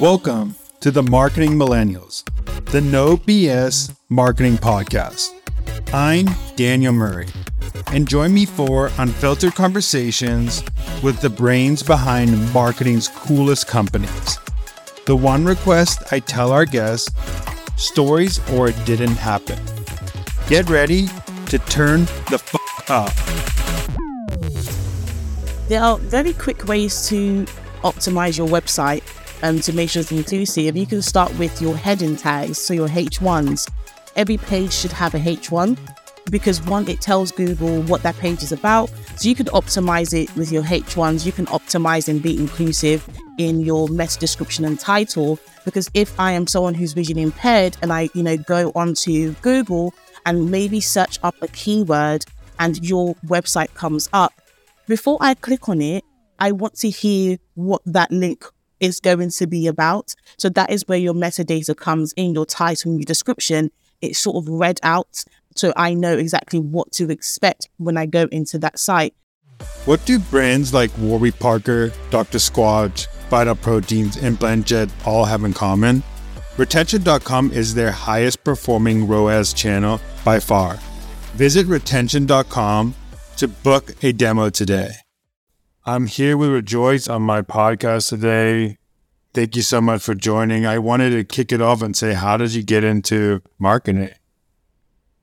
Welcome to the Marketing Millennials, the No BS Marketing Podcast. I'm Daniel Murray, and join me for unfiltered conversations with the brains behind marketing's coolest companies. The one request I tell our guests stories or it didn't happen. Get ready to turn the fuck up. There are very quick ways to optimize your website um, to make sure it's inclusive. You can start with your heading tags, so your H1s. Every page should have a H1 because one, it tells Google what that page is about. So you can optimize it with your H1s. You can optimize and be inclusive in your meta description and title. Because if I am someone who's visually impaired and I, you know, go onto Google and maybe search up a keyword and your website comes up, before I click on it, I want to hear what that link is going to be about. So that is where your metadata comes in, your title and your description. It's sort of read out so I know exactly what to expect when I go into that site. What do brands like Warby Parker, Dr. Squatch, Vital Proteins, and BlendJet all have in common? Retention.com is their highest performing ROAS channel by far. Visit retention.com to book a demo today. I'm here with Rejoice on my podcast today. Thank you so much for joining. I wanted to kick it off and say, how did you get into marketing?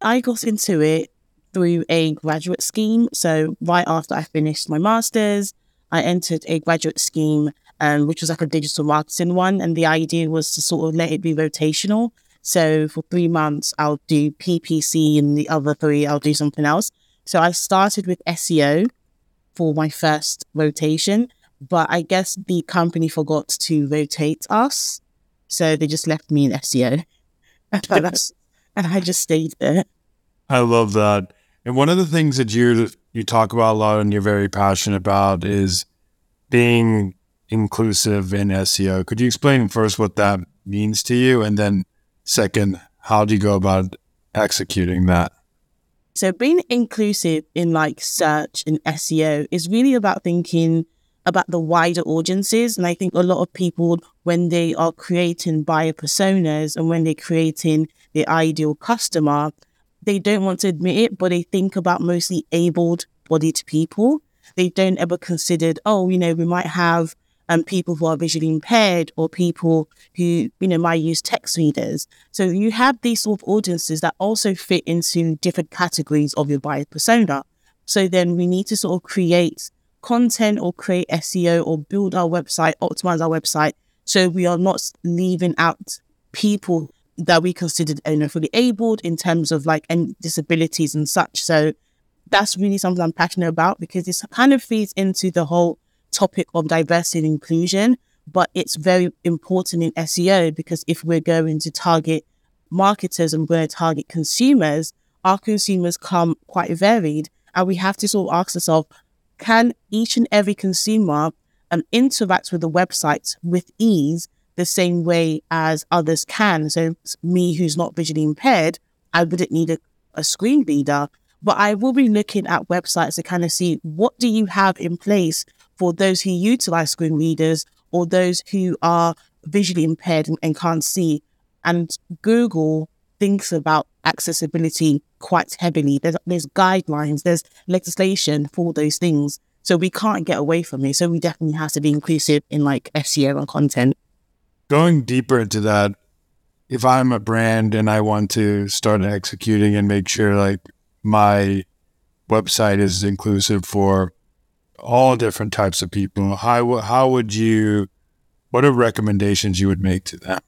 I got into it through a graduate scheme. So right after I finished my master's, I entered a graduate scheme, um, which was like a digital marketing one. And the idea was to sort of let it be rotational. So for three months, I'll do PPC and the other three, I'll do something else. So I started with SEO for my first rotation, but I guess the company forgot to rotate us. So they just left me in SEO. and I just stayed there. I love that. And one of the things that you you talk about a lot and you're very passionate about is being inclusive in SEO. Could you explain first what that means to you, and then second, how do you go about executing that? So being inclusive in like search and SEO is really about thinking about the wider audiences. And I think a lot of people, when they are creating buyer personas and when they're creating the ideal customer, they don't want to admit it, but they think about mostly abled bodied people. They don't ever consider, oh, you know, we might have um, people who are visually impaired or people who, you know, might use text readers. So you have these sort of audiences that also fit into different categories of your buyer persona. So then we need to sort of create content or create SEO or build our website, optimize our website so we are not leaving out people that we considered you know fully abled in terms of like and disabilities and such. So that's really something I'm passionate about because this kind of feeds into the whole topic of diversity and inclusion. But it's very important in SEO because if we're going to target marketers and we're going to target consumers, our consumers come quite varied. And we have to sort of ask ourselves, can each and every consumer um, interact with the website with ease the same way as others can. So me who's not visually impaired, I wouldn't need a, a screen reader, but I will be looking at websites to kind of see what do you have in place for those who utilize screen readers or those who are visually impaired and, and can't see. And Google thinks about accessibility quite heavily. There's, there's guidelines, there's legislation for those things. So we can't get away from it. So we definitely have to be inclusive in like SEO and content going deeper into that, if I'm a brand and I want to start executing and make sure like my website is inclusive for all different types of people, how how would you? What are recommendations you would make to them?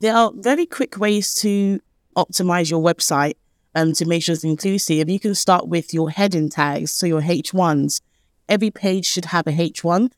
There are very quick ways to optimize your website um, to make sure it's inclusive. You can start with your heading tags, so your H1s. Every page should have a H1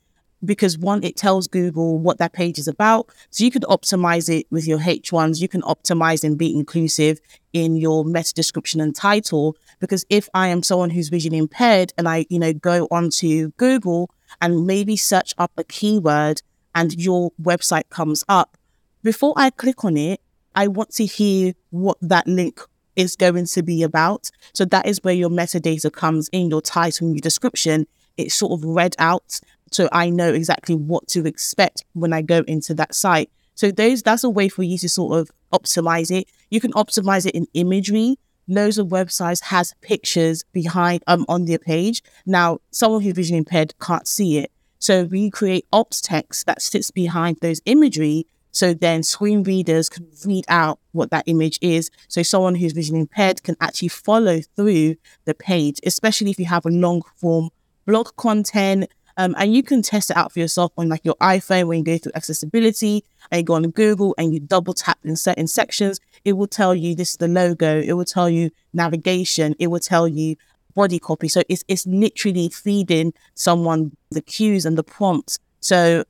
because one, it tells Google what that page is about. So you could optimize it with your H1s. You can optimize and be inclusive in your meta description and title. Because if I am someone who's visually impaired and I, you know, go onto Google and maybe search up a keyword and your website comes up, before I click on it, I want to hear what that link is going to be about. So that is where your metadata comes in, your title and your description. It's sort of read out so I know exactly what to expect when I go into that site. So those that's a way for you to sort of optimize it. You can optimize it in imagery. Loads of websites has pictures behind um on their page. Now, someone who's vision impaired can't see it. So we create alt text that sits behind those imagery. So then screen readers can read out what that image is. So someone who's vision impaired can actually follow through the page, especially if you have a long form blog content, um, and you can test it out for yourself on like your iPhone when you go through accessibility and you go on Google and you double tap in certain sections. It will tell you this is the logo. It will tell you navigation. It will tell you body copy. So it's it's literally feeding someone the cues and the prompts. So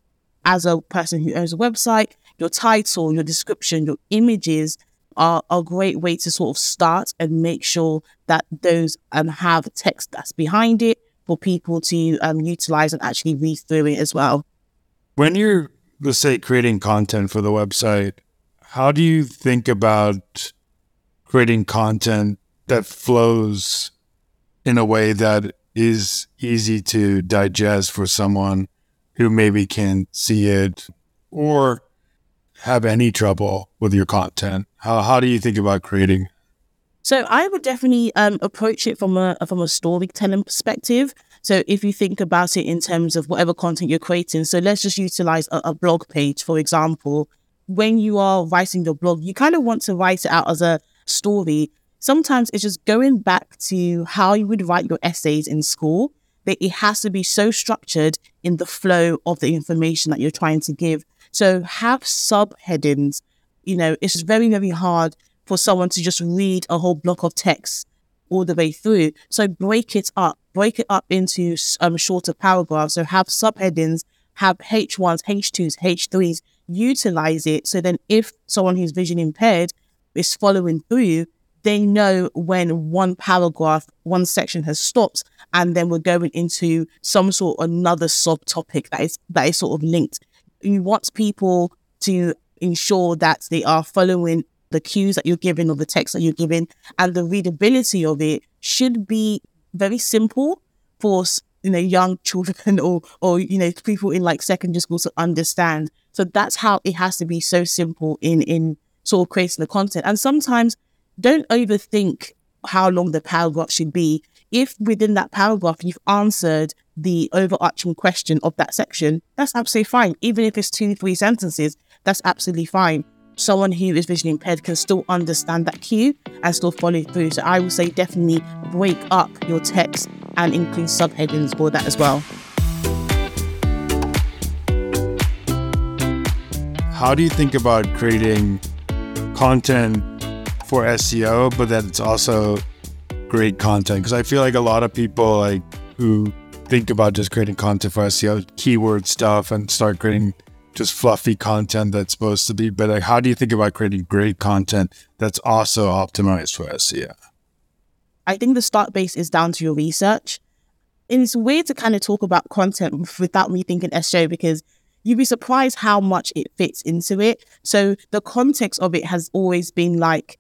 as a person who owns a website, your title, your description, your images are a great way to sort of start and make sure that those um, have text that's behind it for people to um, utilize and actually read through it as well. When you're, let's say, creating content for the website, how do you think about creating content that flows in a way that is easy to digest for someone who maybe can't see it or have any trouble with your content? How, how do you think about creating so I would definitely um, approach it from a from a storytelling perspective. So if you think about it in terms of whatever content you're creating, so let's just utilize a, a blog page, for example. When you are writing your blog, you kind of want to write it out as a story. Sometimes it's just going back to how you would write your essays in school. That it has to be so structured in the flow of the information that you're trying to give. So have subheadings. You know, it's very, very hard for someone to just read a whole block of text all the way through. So break it up, break it up into um, shorter paragraphs. So have subheadings, have H1s, H2s, H3s, utilize it. So then if someone who's vision impaired is following through, they know when one paragraph, one section has stopped, and then we're going into some sort of another subtopic that is that is sort of linked. You want people to ensure that they are following the cues that you're giving or the text that you're giving and the readability of it should be very simple for you know young children or or you know people in like secondary school to understand. So that's how it has to be so simple in in sort of creating the content. And sometimes don't overthink how long the paragraph should be. If within that paragraph you've answered the overarching question of that section that's absolutely fine. Even if it's two three sentences that's absolutely fine someone who is visually impaired can still understand that cue and still follow through. So I would say definitely break up your text and include subheadings for that as well. How do you think about creating content for SEO, but that it's also great content? Because I feel like a lot of people like who think about just creating content for SEO, keyword stuff, and start creating just fluffy content that's supposed to be, but like, how do you think about creating great content that's also optimized for SEO? I think the start base is down to your research. And it's weird to kind of talk about content without me thinking SEO because you'd be surprised how much it fits into it. So the context of it has always been like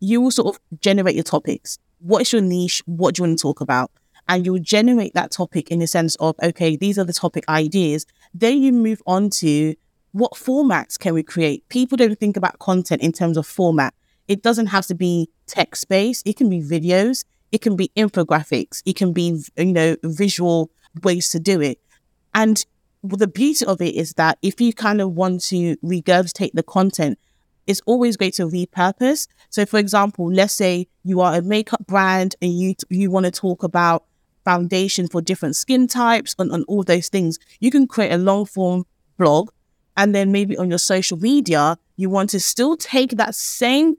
you will sort of generate your topics. What is your niche? What do you want to talk about? And you'll generate that topic in the sense of, okay, these are the topic ideas. Then you move on to what formats can we create? People don't think about content in terms of format. It doesn't have to be text based. It can be videos. It can be infographics. It can be, you know, visual ways to do it. And the beauty of it is that if you kind of want to regurgitate the content, it's always great to repurpose. So, for example, let's say you are a makeup brand and you you want to talk about foundation for different skin types and, and all those things. You can create a long form blog and then maybe on your social media, you want to still take that same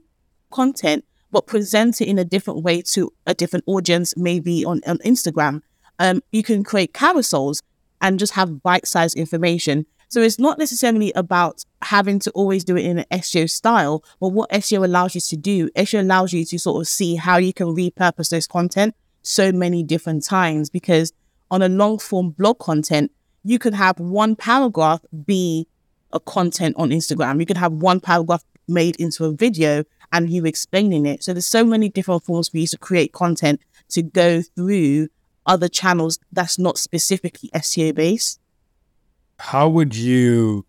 content but present it in a different way to a different audience, maybe on, on Instagram. Um, you can create carousels and just have bite-sized information. So it's not necessarily about having to always do it in an SEO style, but what SEO allows you to do, SEO allows you to sort of see how you can repurpose those content so many different times because on a long form blog content, you could have one paragraph be a content on Instagram. You could have one paragraph made into a video and you explaining it. So there's so many different forms for you to create content to go through other channels that's not specifically SEO based. how would you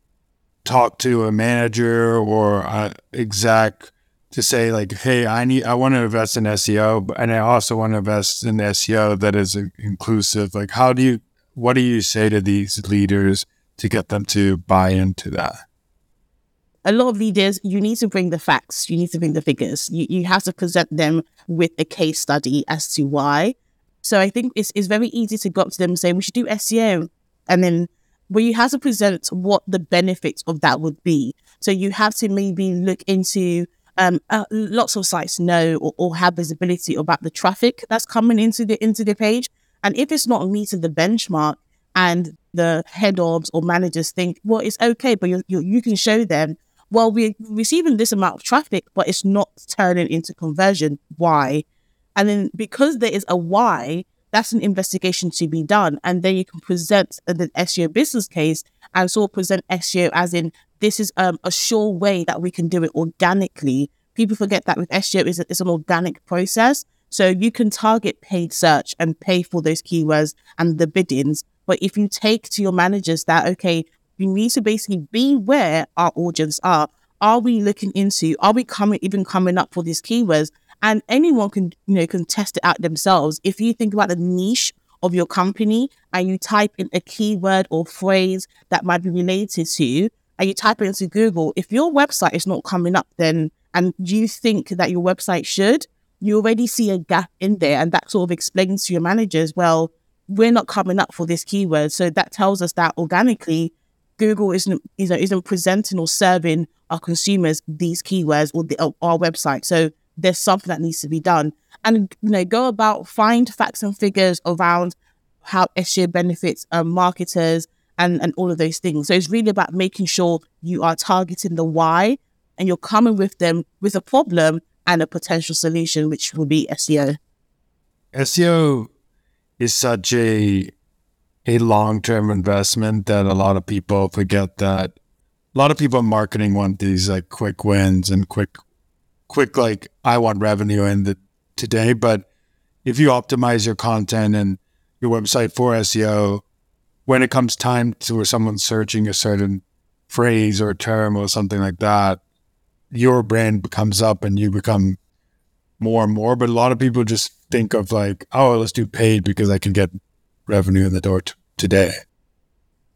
talk to a manager or a exec to say like, hey, I need, I want to invest in SEO, and I also want to invest in SEO that is inclusive. Like, how do you, what do you say to these leaders to get them to buy into that? A lot of leaders, you need to bring the facts, you need to bring the figures. You, you have to present them with a case study as to why. So I think it's, it's very easy to go up to them and say, we should do SEO. And then where you have to present what the benefits of that would be. So you have to maybe look into um, uh, lots of sites know or, or, have visibility about the traffic that's coming into the into the page. And if it's not meeting the benchmark, and the head ofs or managers think, well, it's okay, but you you can show them, well, we're receiving this amount of traffic, but it's not turning into conversion. Why? And then because there is a why, that's an investigation to be done. And then you can present the SEO business case and sort of present SEO as in this is um, a sure way that we can do it organically. People forget that with SEO is it's an organic process. So you can target paid search and pay for those keywords and the biddings. But if you take to your managers that, okay, you need to basically be where our audience are. Are we looking into, are we coming even coming up for these keywords? And anyone can, you know, can test it out themselves. If you think about the niche of your company and you type in a keyword or phrase that might be related to, and you type it into Google, if your website is not coming up, then and you think that your website should, you already see a gap in there. And that sort of explains to your managers, well, we're not coming up for this keyword. So that tells us that organically Google isn't you know isn't presenting or serving our consumers these keywords or the, our website. So there's something that needs to be done. And you know, go about find facts and figures around how SEO benefits um, marketers and, and all of those things. So it's really about making sure you are targeting the why and you're coming with them with a problem and a potential solution, which will be SEO. SEO is such a a long term investment that a lot of people forget that a lot of people in marketing want these like quick wins and quick quick like I want revenue in the today. But if you optimize your content and your website for SEO, when it comes time to where someone's searching a certain phrase or term or something like that, your brand comes up and you become more and more. But a lot of people just think of like, oh, let's do paid because I can get revenue in the door t- today.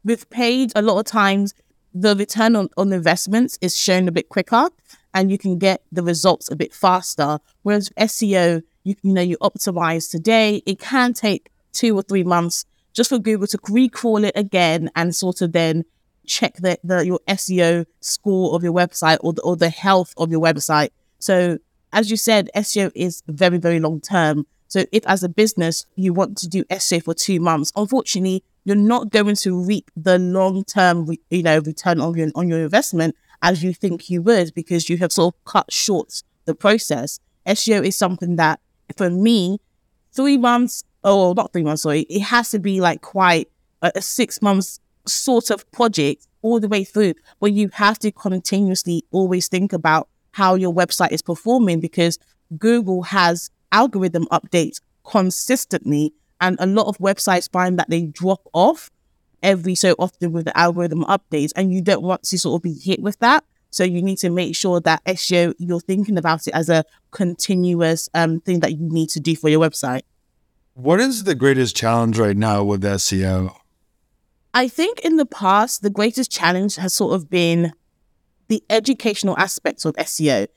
With paid, a lot of times the return on, on investments is shown a bit quicker and you can get the results a bit faster. Whereas SEO, you, you know, you optimize today, it can take two or three months just for Google to recrawl it again and sort of then check the, the your SEO score of your website or the, or the health of your website. So as you said, SEO is very, very long term. So if as a business you want to do SEO for two months, unfortunately, you're not going to reap the long term, you know, return on your on your investment as you think you would because you have sort of cut short the process. SEO is something that, for me, three months, or not three months, sorry, it has to be like quite a, a six months sort of project all the way through where you have to continuously always think about how your website is performing because Google has algorithm updates consistently. And a lot of websites find that they drop off every so often with the algorithm updates, and you don't want to sort of be hit with that. So you need to make sure that SEO, you're thinking about it as a continuous um, thing that you need to do for your website. What is the greatest challenge right now with SEO? I think in the past, the greatest challenge has sort of been the educational aspects of SEO.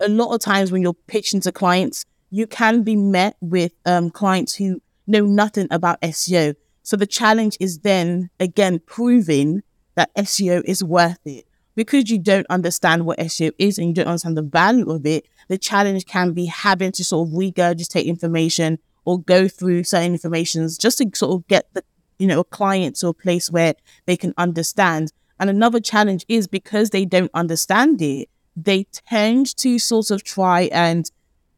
A lot of times when you're pitching to clients, you can be met with um, clients who know nothing about SEO. So the challenge is then again proving that SEO is worth it. Because you don't understand what SEO is and you don't understand the value of it, the challenge can be having to sort of regurgitate information or go through certain informations just to sort of get the you know a client to a place where they can understand. And another challenge is because they don't understand it, they tend to sort of try and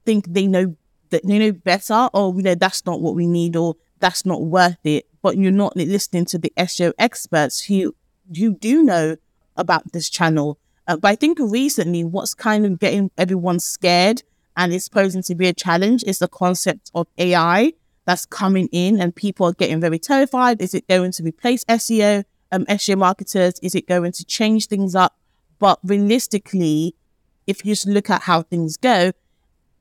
think they know that they know better, or you know that's not what we need, or that's not worth it but you're not listening to the SEO experts who you do know about this channel. Uh, but I think recently, what's kind of getting everyone scared and it's posing to be a challenge is the concept of AI that's coming in, and people are getting very terrified. Is it going to replace SEO? um, SEO marketers? Is it going to change things up? But realistically, if you just look at how things go,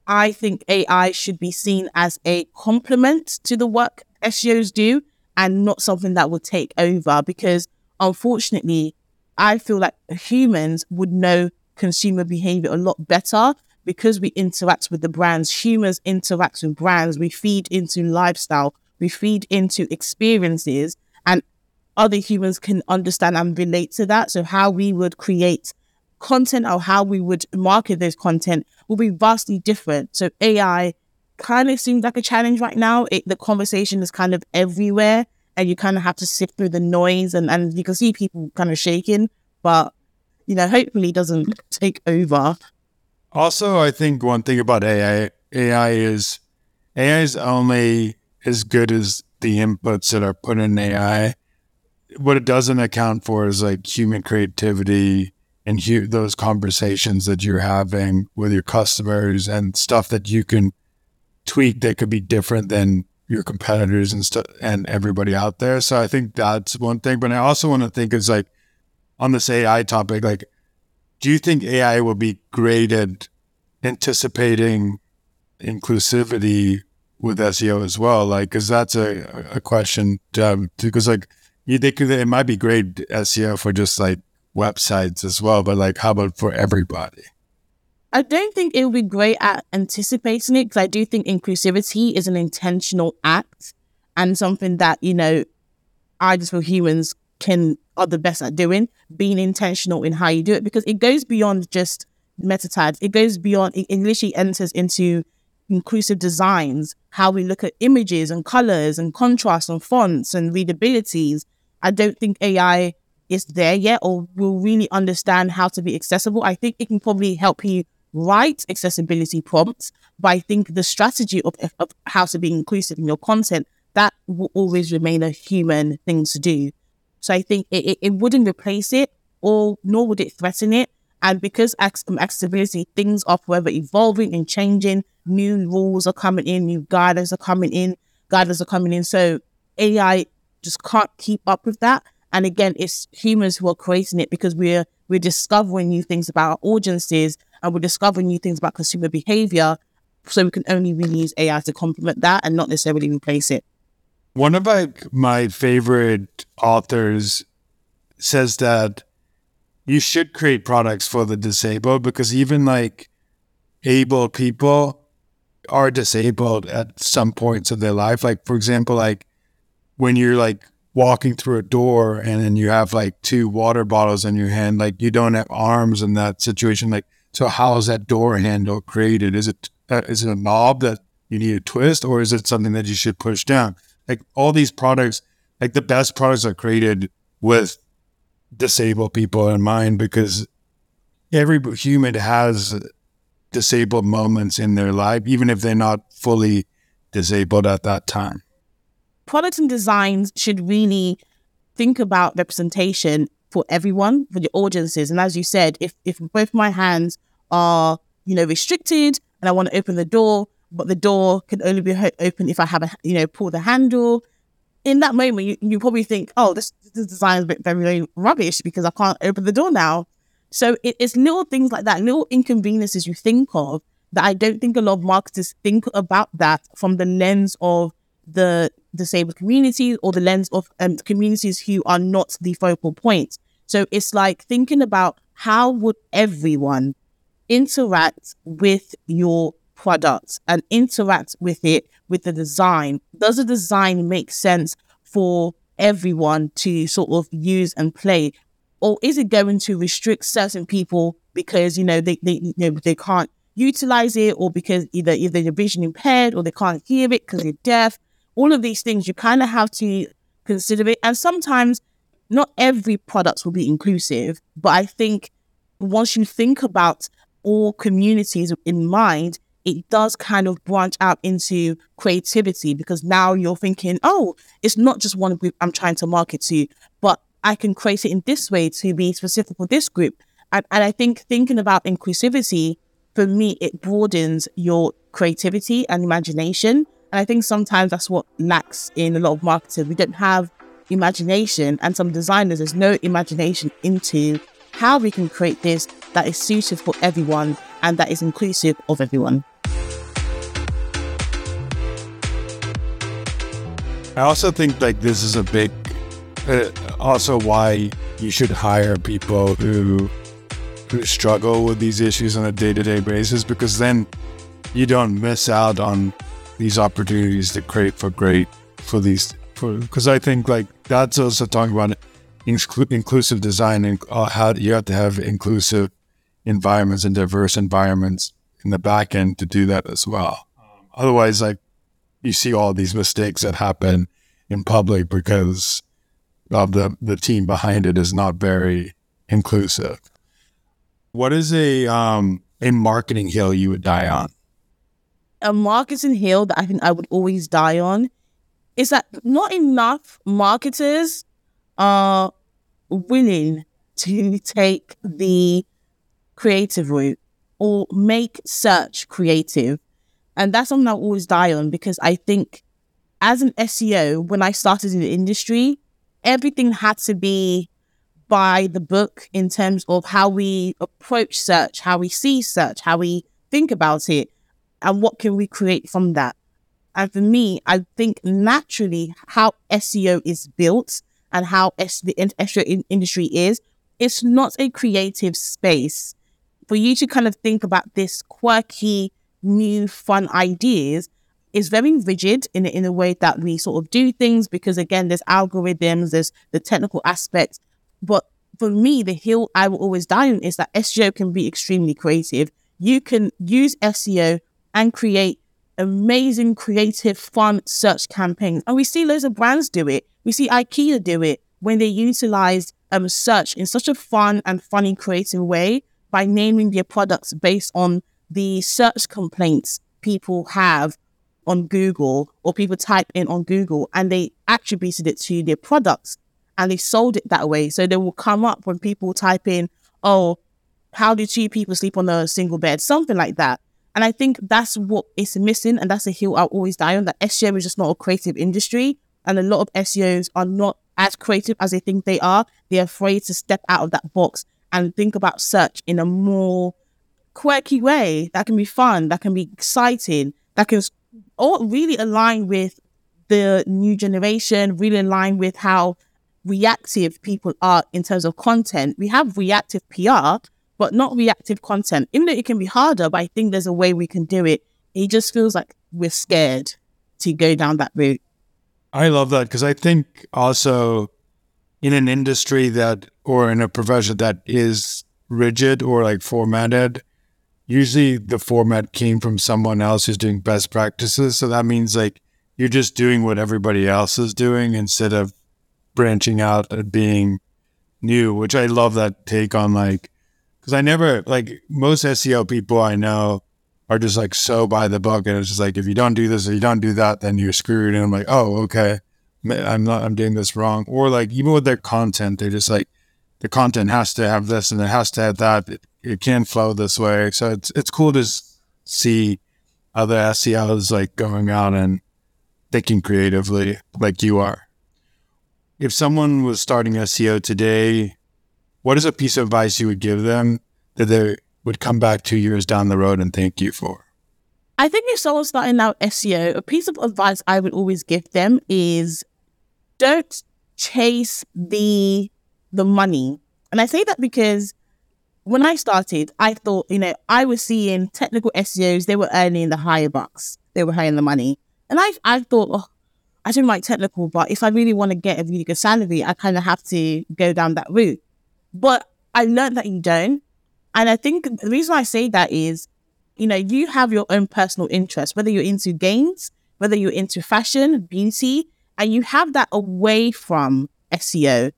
I think AI should be seen as a complement to the work SEOs do and not something that will take over because unfortunately, I feel like humans would know consumer behavior a lot better because we interact with the brands. Humans interact with brands. We feed into lifestyle. We feed into experiences and other humans can understand and relate to that. So how we would create content or how we would market this content will be vastly different. So AI kind of seems like a challenge right now. It, the conversation is kind of everywhere and you kind of have to sift through the noise and, and you can see people kind of shaking, but you know, hopefully doesn't take over. Also, I think one thing about AI, AI is AI is only as good as the inputs that are put in AI. What it doesn't account for is like human creativity and hu- those conversations that you're having with your customers and stuff that you can tweak that could be different than your competitors and stuff and everybody out there. So I think that's one thing. But I also want to think is like on this AI topic, like, do you think AI will be great at anticipating inclusivity with SEO as well? Like, because that's a, a question um, because like you think it might be great SEO for just like websites as well, but like, how about for everybody? I don't think it would be great at anticipating it because I do think inclusivity is an intentional act and something that, you know, I just feel humans can are the best at doing, being intentional in how you do it because it goes beyond just meta tags. It goes beyond it, it literally enters into inclusive designs, how we look at images and colors and contrast and fonts and readabilities. I don't think AI is there yet or will really understand how to be accessible. I think it can probably help you write accessibility prompts, but I think the strategy of, of how to be inclusive in your content, that will always remain a human thing to do. So I think it, it, it wouldn't replace it or nor would it threaten it. And because um, accessibility, things are forever evolving and changing, new rules are coming in, new guidelines are coming in, guidelines are coming in. So AI just can't keep up with that. And again, it's humans who are creating it because we're we're discovering new things about our audiences and we're discovering new things about consumer behavior. So we can only really use AI to complement that and not necessarily replace it. One of my, my favorite authors says that you should create products for the disabled because even like able people are disabled at some points of their life. Like, for example, like when you're like walking through a door and then you have like two water bottles in your hand, like you don't have arms in that situation. Like, so how is that door handle created? Is it uh, is it a knob that you need to twist, or is it something that you should push down? Like all these products, like the best products are created with disabled people in mind because every human has disabled moments in their life, even if they're not fully disabled at that time. Products and designs should really think about representation for everyone, for the audiences. And as you said, if if both my hands are, you know, restricted and I want to open the door, but the door can only be open if I have a, you know, pull the handle. In that moment, you, you probably think, oh, this, this design is very, very rubbish because I can't open the door now. So it, it's little things like that, little inconveniences you think of that I don't think a lot of marketers think about that from the lens of the disabled community or the lens of um, communities who are not the focal point. So it's like thinking about how would everyone interact with your product and interact with it with the design. Does the design make sense for everyone to sort of use and play? Or is it going to restrict certain people because, you know, they, they, you know, they can't utilize it or because either, either they're vision impaired or they can't hear it because they're deaf all of these things you kind of have to consider it. And sometimes not every product will be inclusive, but I think once you think about all communities in mind, it does kind of branch out into creativity because now you're thinking, oh, it's not just one group I'm trying to market to, but I can create it in this way to be specific for this group. And, and I think thinking about inclusivity, for me, it broadens your creativity and imagination and I think sometimes that's what lacks in a lot of marketers. We don't have imagination and some designers, there's no imagination into how we can create this that is suited for everyone and that is inclusive of everyone. I also think like this is a big, uh, also why you should hire people who who struggle with these issues on a day to day basis because then you don't miss out on these opportunities to create for great for these for because I think like that's also talking about inclu- inclusive design and uh, how you have to have inclusive environments and diverse environments in the back end to do that as well. Otherwise, like you see all these mistakes that happen in public because of the the team behind it is not very inclusive. What is a um a marketing hill you would die on? A marketing hill that I think I would always die on is that not enough marketers are willing to take the creative route or make search creative. And that's something I always die on because I think as an SEO, when I started in the industry, everything had to be by the book in terms of how we approach search, how we see search, how we think about it, and what can we create from that. And for me, I think naturally how SEO is built and how S- the SEO industry is, it's not a creative space. For you to kind of think about this quirky, new, fun ideas is very rigid in, in a way that we sort of do things because, again, there's algorithms, there's the technical aspects. But for me, the hill I will always die on is that SEO can be extremely creative. You can use SEO and create amazing, creative, fun search campaigns. And we see loads of brands do it. We see IKEA do it when they utilize um, search in such a fun and funny, creative way by naming their products based on the search complaints people have on Google or people type in on Google and they attributed it to their products and they sold it that way. So they will come up when people type in, oh, how do two people sleep on a single bed? Something like that. And I think that's what is missing. And that's a hill I'll always die on that SEO is just not a creative industry. And a lot of SEOs are not as creative as they think they are. They're afraid to step out of that box and think about search in a more quirky way that can be fun, that can be exciting, that can all really align with the new generation, really align with how reactive people are in terms of content. We have reactive PR, but not reactive content. Even though it can be harder, but I think there's a way we can do it. It just feels like we're scared to go down that route. I love that because I think also in an industry that or in a profession that is rigid or like formatted, usually the format came from someone else who's doing best practices. So that means like you're just doing what everybody else is doing instead of branching out and being new, which I love that take on like because I never like most SEO people I know are just like so by the book, and it's just like if you don't do this or you don't do that, then you're screwed. And I'm like, oh, okay, I'm not, I'm doing this wrong. Or like even with their content, they're just like the content has to have this and it has to have that. It, it can't flow this way. So it's it's cool to see other SEOs like going out and thinking creatively like you are. If someone was starting SEO today, what is a piece of advice you would give them that they would come back two years down the road and thank you for? I think if someone's starting out SEO, a piece of advice I would always give them is don't chase the the money. And I say that because when I started, I thought, you know, I was seeing technical SEOs, they were earning the higher bucks. They were earning the money. And I I thought, oh, I don't like technical, but if I really want to get a really good salary, I kind of have to go down that route. But I learned that you don't. And I think the reason I say that is, you know, you have your own personal interest, whether you're into games, whether you're into fashion, beauty, and you have that away from SEO.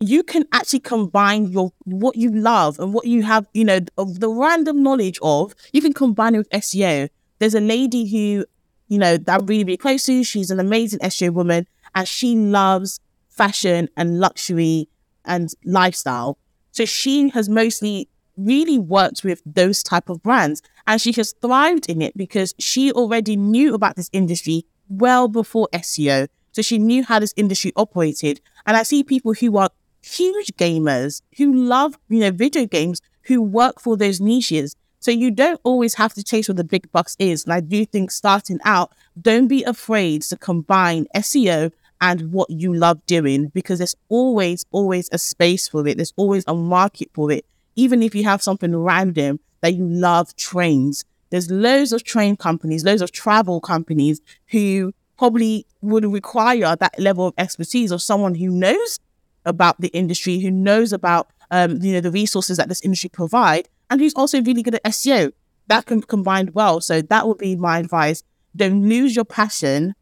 You can actually combine your what you love and what you have, you know, of the random knowledge of, you can combine it with SEO. There's a lady who, you know, that I'm really, really close to. She's an amazing SEO woman and she loves fashion and luxury and lifestyle. So she has mostly really worked with those type of brands and she has thrived in it because she already knew about this industry well before SEO. So she knew how this industry operated. And I see people who are huge gamers who love, you know, video games, who work for those niches. So you don't always have to chase what the big bucks is. And I do think starting out, don't be afraid to combine SEO and what you love doing because there's always, always a space for it. There's always a market for it. Even if you have something random that you love trains, there's loads of train companies, loads of travel companies who probably would require that level of expertise of someone who knows about the industry, who knows about um, you know the resources that this industry provide, and who's also really good at SEO. That can combine well. So that would be my advice. Don't lose your passion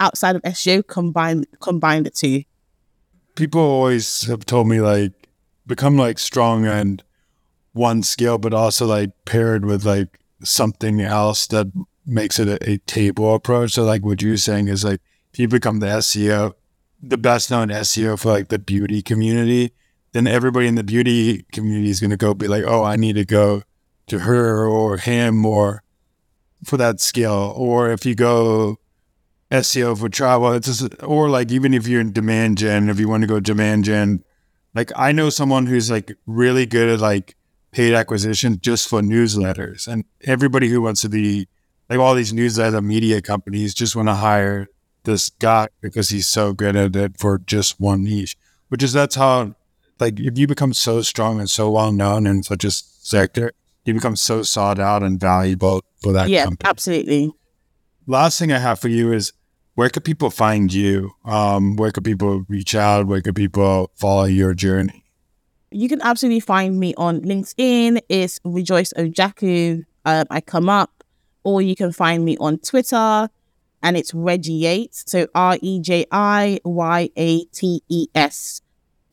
outside of SEO. Combine combine the two. People always have told me like become like strong and one skill, but also like paired with like something else that makes it a, a table approach. So like what you're saying is like if you become the SEO, the best known SEO for like the beauty community, then everybody in the beauty community is going to go be like, oh, I need to go to her or him or for that skill. Or if you go SEO for travel, it's just, or like even if you're in demand gen, if you want to go demand gen, like I know someone who's like really good at like paid acquisition just for newsletters, and everybody who wants to be like all these newsletter media companies just want to hire this guy because he's so good at it for just one niche. Which is that's how like if you become so strong and so well known in such a sector, you become so sought out and valuable for that yeah, company. absolutely. Last thing I have for you is where could people find you? Um, where could people reach out? Where could people follow your journey? You can absolutely find me on LinkedIn. It's Rejoice Ojiaku. Um, I come up, or you can find me on Twitter, and it's Reggie Yates. So R E J I Y A T E S,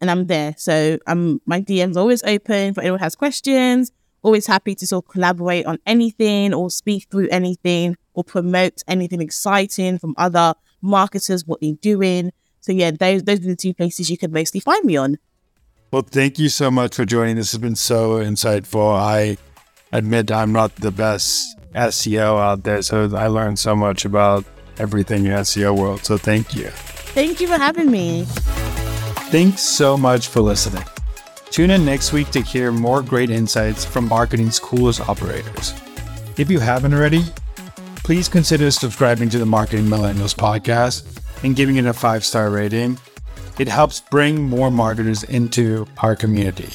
and I'm there. So um, my DM's always open for anyone who has questions. Always happy to sort of collaborate on anything or speak through anything or promote anything exciting from other marketers, what they're doing. So yeah, those those are the two places you can mostly find me on. Well, thank you so much for joining. This has been so insightful. I admit I'm not the best SEO out there, so I learned so much about everything in SEO world. So thank you. Thank you for having me. Thanks so much for listening. Tune in next week to hear more great insights from marketing's coolest operators. If you haven't already, please consider subscribing to the Marketing Millennials podcast and giving it a five star rating. It helps bring more marketers into our community.